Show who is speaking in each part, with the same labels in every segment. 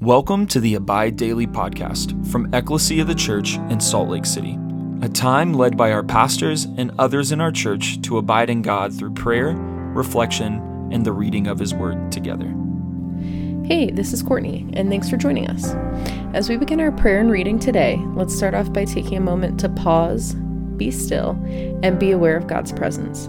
Speaker 1: Welcome to the Abide Daily podcast from Ecclesia of the Church in Salt Lake City, a time led by our pastors and others in our church to abide in God through prayer, reflection, and the reading of His Word together.
Speaker 2: Hey, this is Courtney, and thanks for joining us. As we begin our prayer and reading today, let's start off by taking a moment to pause, be still, and be aware of God's presence.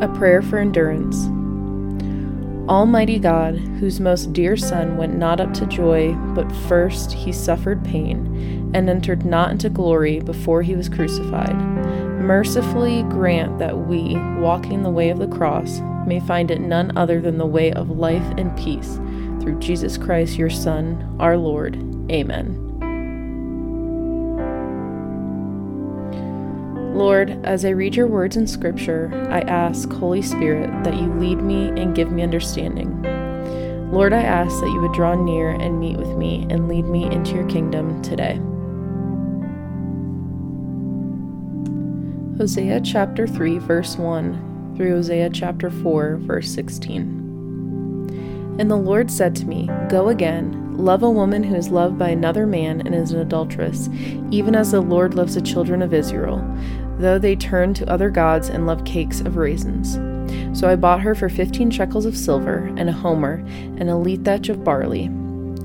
Speaker 2: A prayer for endurance. Almighty God, whose most dear Son went not up to joy, but first he suffered pain, and entered not into glory before he was crucified, mercifully grant that we, walking the way of the cross, may find it none other than the way of life and peace, through Jesus Christ your Son, our Lord. Amen. Lord, as I read your words in Scripture, I ask, Holy Spirit, that you lead me and give me understanding. Lord, I ask that you would draw near and meet with me and lead me into your kingdom today. Hosea chapter 3, verse 1 through Hosea chapter 4, verse 16. And the Lord said to me, Go again, love a woman who is loved by another man and is an adulteress, even as the Lord loves the children of Israel though they turn to other gods and love cakes of raisins. So I bought her for fifteen shekels of silver, and a homer, and a lethech of barley.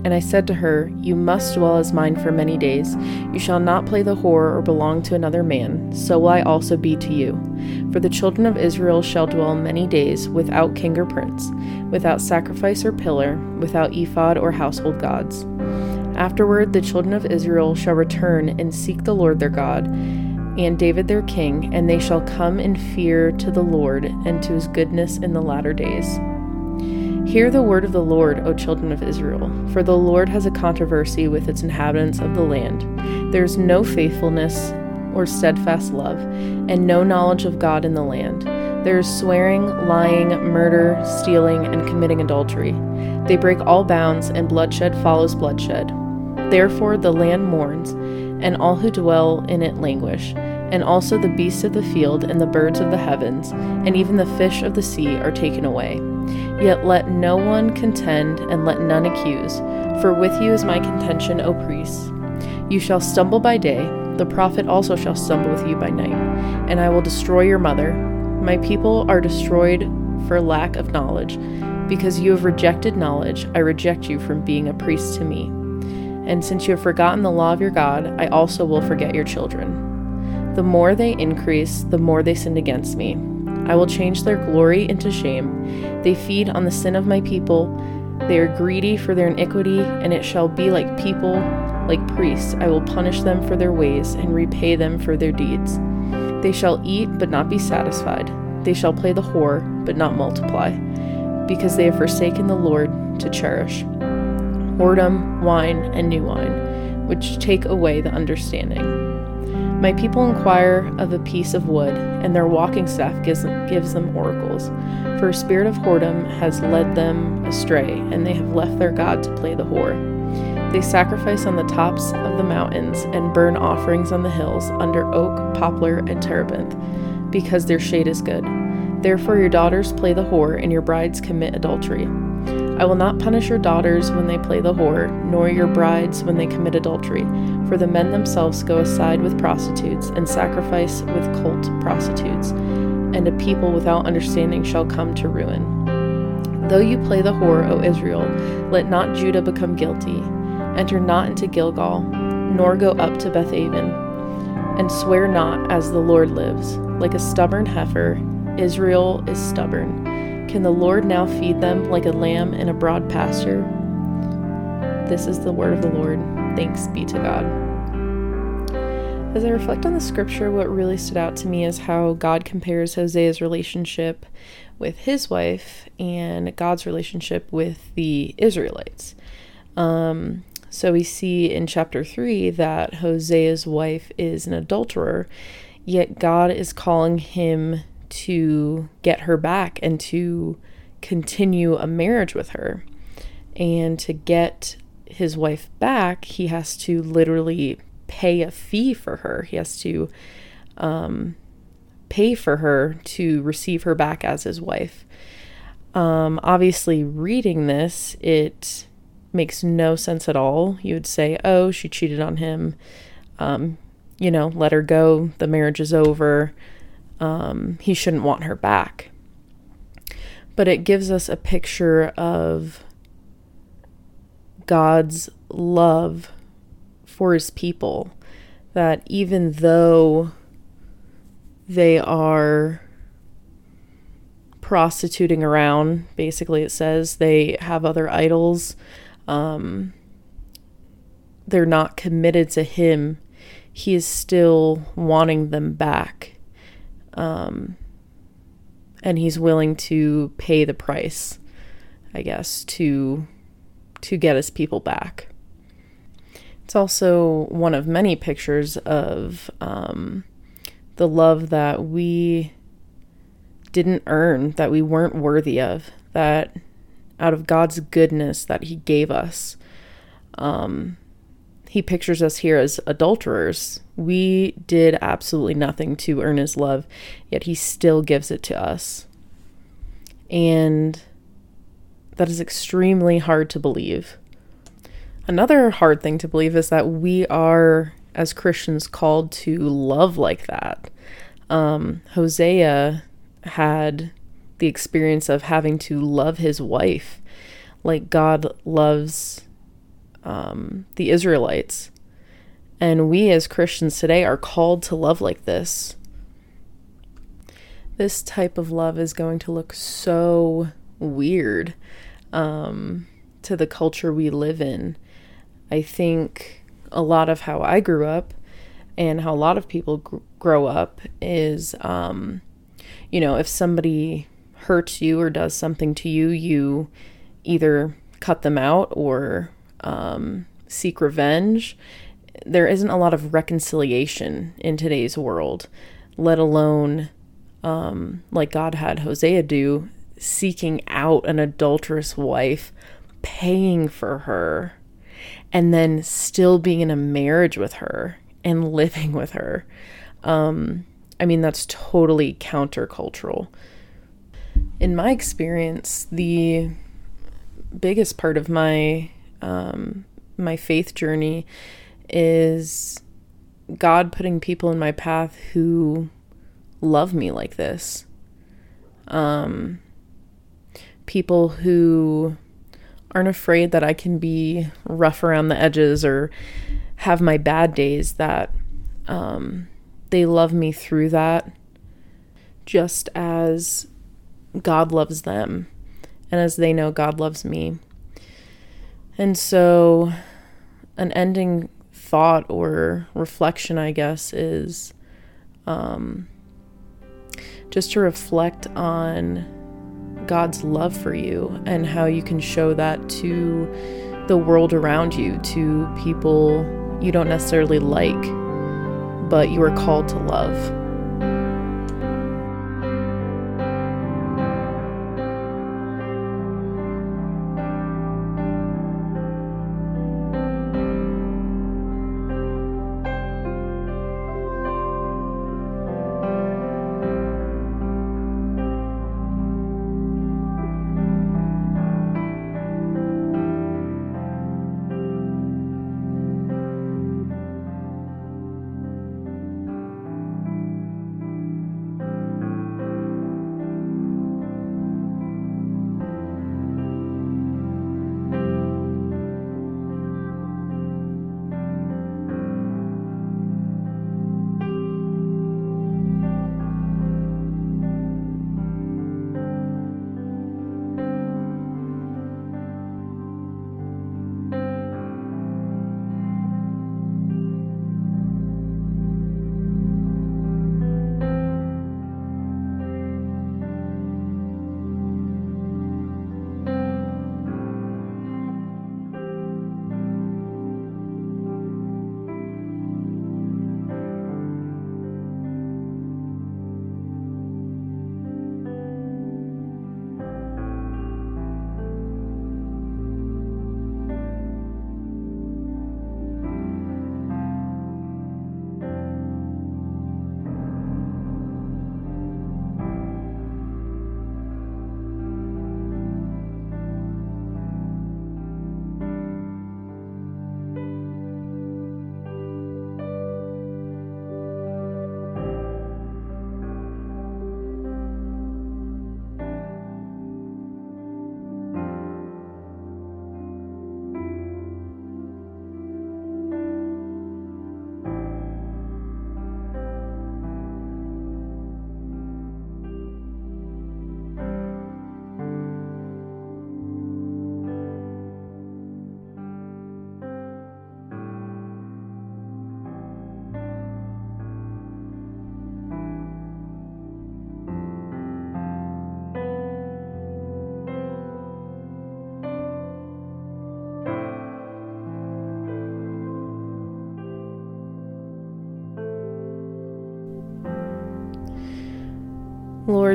Speaker 2: And I said to her, You must dwell as mine for many days. You shall not play the whore or belong to another man. So will I also be to you. For the children of Israel shall dwell many days without king or prince, without sacrifice or pillar, without ephod or household gods. Afterward, the children of Israel shall return and seek the Lord their God and David their king, and they shall come in fear to the Lord and to his goodness in the latter days. Hear the word of the Lord, O children of Israel, for the Lord has a controversy with its inhabitants of the land. There is no faithfulness or steadfast love, and no knowledge of God in the land. There is swearing, lying, murder, stealing, and committing adultery. They break all bounds, and bloodshed follows bloodshed. Therefore the land mourns, and all who dwell in it languish, and also the beasts of the field and the birds of the heavens, and even the fish of the sea are taken away. Yet let no one contend, and let none accuse, for with you is my contention, O priests. You shall stumble by day, the prophet also shall stumble with you by night, and I will destroy your mother. My people are destroyed for lack of knowledge. Because you have rejected knowledge, I reject you from being a priest to me. And since you have forgotten the law of your God, I also will forget your children. The more they increase, the more they sin against me. I will change their glory into shame. They feed on the sin of my people. They are greedy for their iniquity, and it shall be like people, like priests. I will punish them for their ways and repay them for their deeds. They shall eat, but not be satisfied. They shall play the whore, but not multiply, because they have forsaken the Lord to cherish whoredom, wine, and new wine, which take away the understanding. My people inquire of a piece of wood, and their walking staff gives them, gives them oracles. For a spirit of whoredom has led them astray, and they have left their God to play the whore. They sacrifice on the tops of the mountains and burn offerings on the hills under oak, poplar, and terebinth, because their shade is good. Therefore, your daughters play the whore, and your brides commit adultery. I will not punish your daughters when they play the whore, nor your brides when they commit adultery, for the men themselves go aside with prostitutes and sacrifice with cult prostitutes, and a people without understanding shall come to ruin. Though you play the whore, O Israel, let not Judah become guilty. Enter not into Gilgal, nor go up to Beth Bethaven, and swear not as the Lord lives. Like a stubborn heifer, Israel is stubborn Can the Lord now feed them like a lamb in a broad pasture? This is the word of the Lord. Thanks be to God. As I reflect on the scripture, what really stood out to me is how God compares Hosea's relationship with his wife and God's relationship with the Israelites. Um, so we see in chapter 3 that Hosea's wife is an adulterer, yet God is calling him to get her back and to continue a marriage with her. And to get his wife back, he has to literally pay a fee for her. He has to um, pay for her to receive her back as his wife. Um, obviously, reading this, it makes no sense at all. You would say, oh, she cheated on him. Um, you know, let her go. The marriage is over. Um, he shouldn't want her back. But it gives us a picture of God's love for his people that even though they are prostituting around, basically, it says they have other idols, um, they're not committed to him. He is still wanting them back. Um, and he's willing to pay the price, I guess, to to get his people back. It's also one of many pictures of um, the love that we didn't earn, that we weren't worthy of, that out of God's goodness that He gave us. Um, he pictures us here as adulterers. We did absolutely nothing to earn His love, yet He still gives it to us. And that is extremely hard to believe. Another hard thing to believe is that we are, as Christians, called to love like that. Um, Hosea had the experience of having to love his wife like God loves um, the Israelites. And we as Christians today are called to love like this. This type of love is going to look so weird um, to the culture we live in. I think a lot of how I grew up and how a lot of people gr- grow up is, um, you know, if somebody hurts you or does something to you, you either cut them out or um, seek revenge. There isn't a lot of reconciliation in today's world, let alone um, like God had Hosea do, seeking out an adulterous wife, paying for her and then still being in a marriage with her and living with her. Um, I mean, that's totally countercultural. In my experience, the biggest part of my um, my faith journey is God putting people in my path who love me like this. Um, people who aren't afraid that I can be rough around the edges or have my bad days, that um, they love me through that just as God loves them and as they know God loves me. And so, an ending thought or reflection, I guess, is um, just to reflect on God's love for you and how you can show that to the world around you, to people you don't necessarily like, but you are called to love.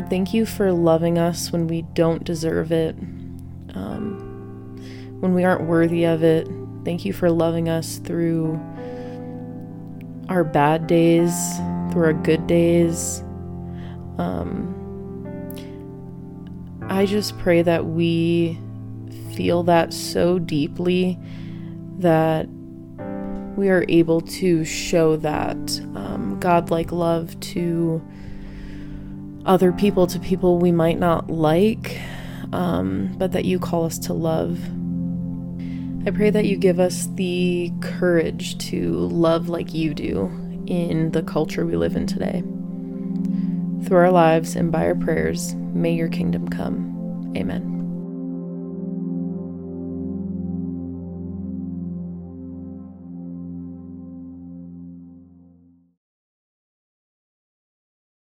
Speaker 2: Lord, thank you for loving us when we don't deserve it, um, when we aren't worthy of it. Thank you for loving us through our bad days, through our good days. Um, I just pray that we feel that so deeply that we are able to show that um, godlike love to other people, to people we might not like, um, but that you call us to love. I pray that you give us the courage to love like you do in the culture we live in today. Through our lives and by our prayers, may your kingdom come. Amen.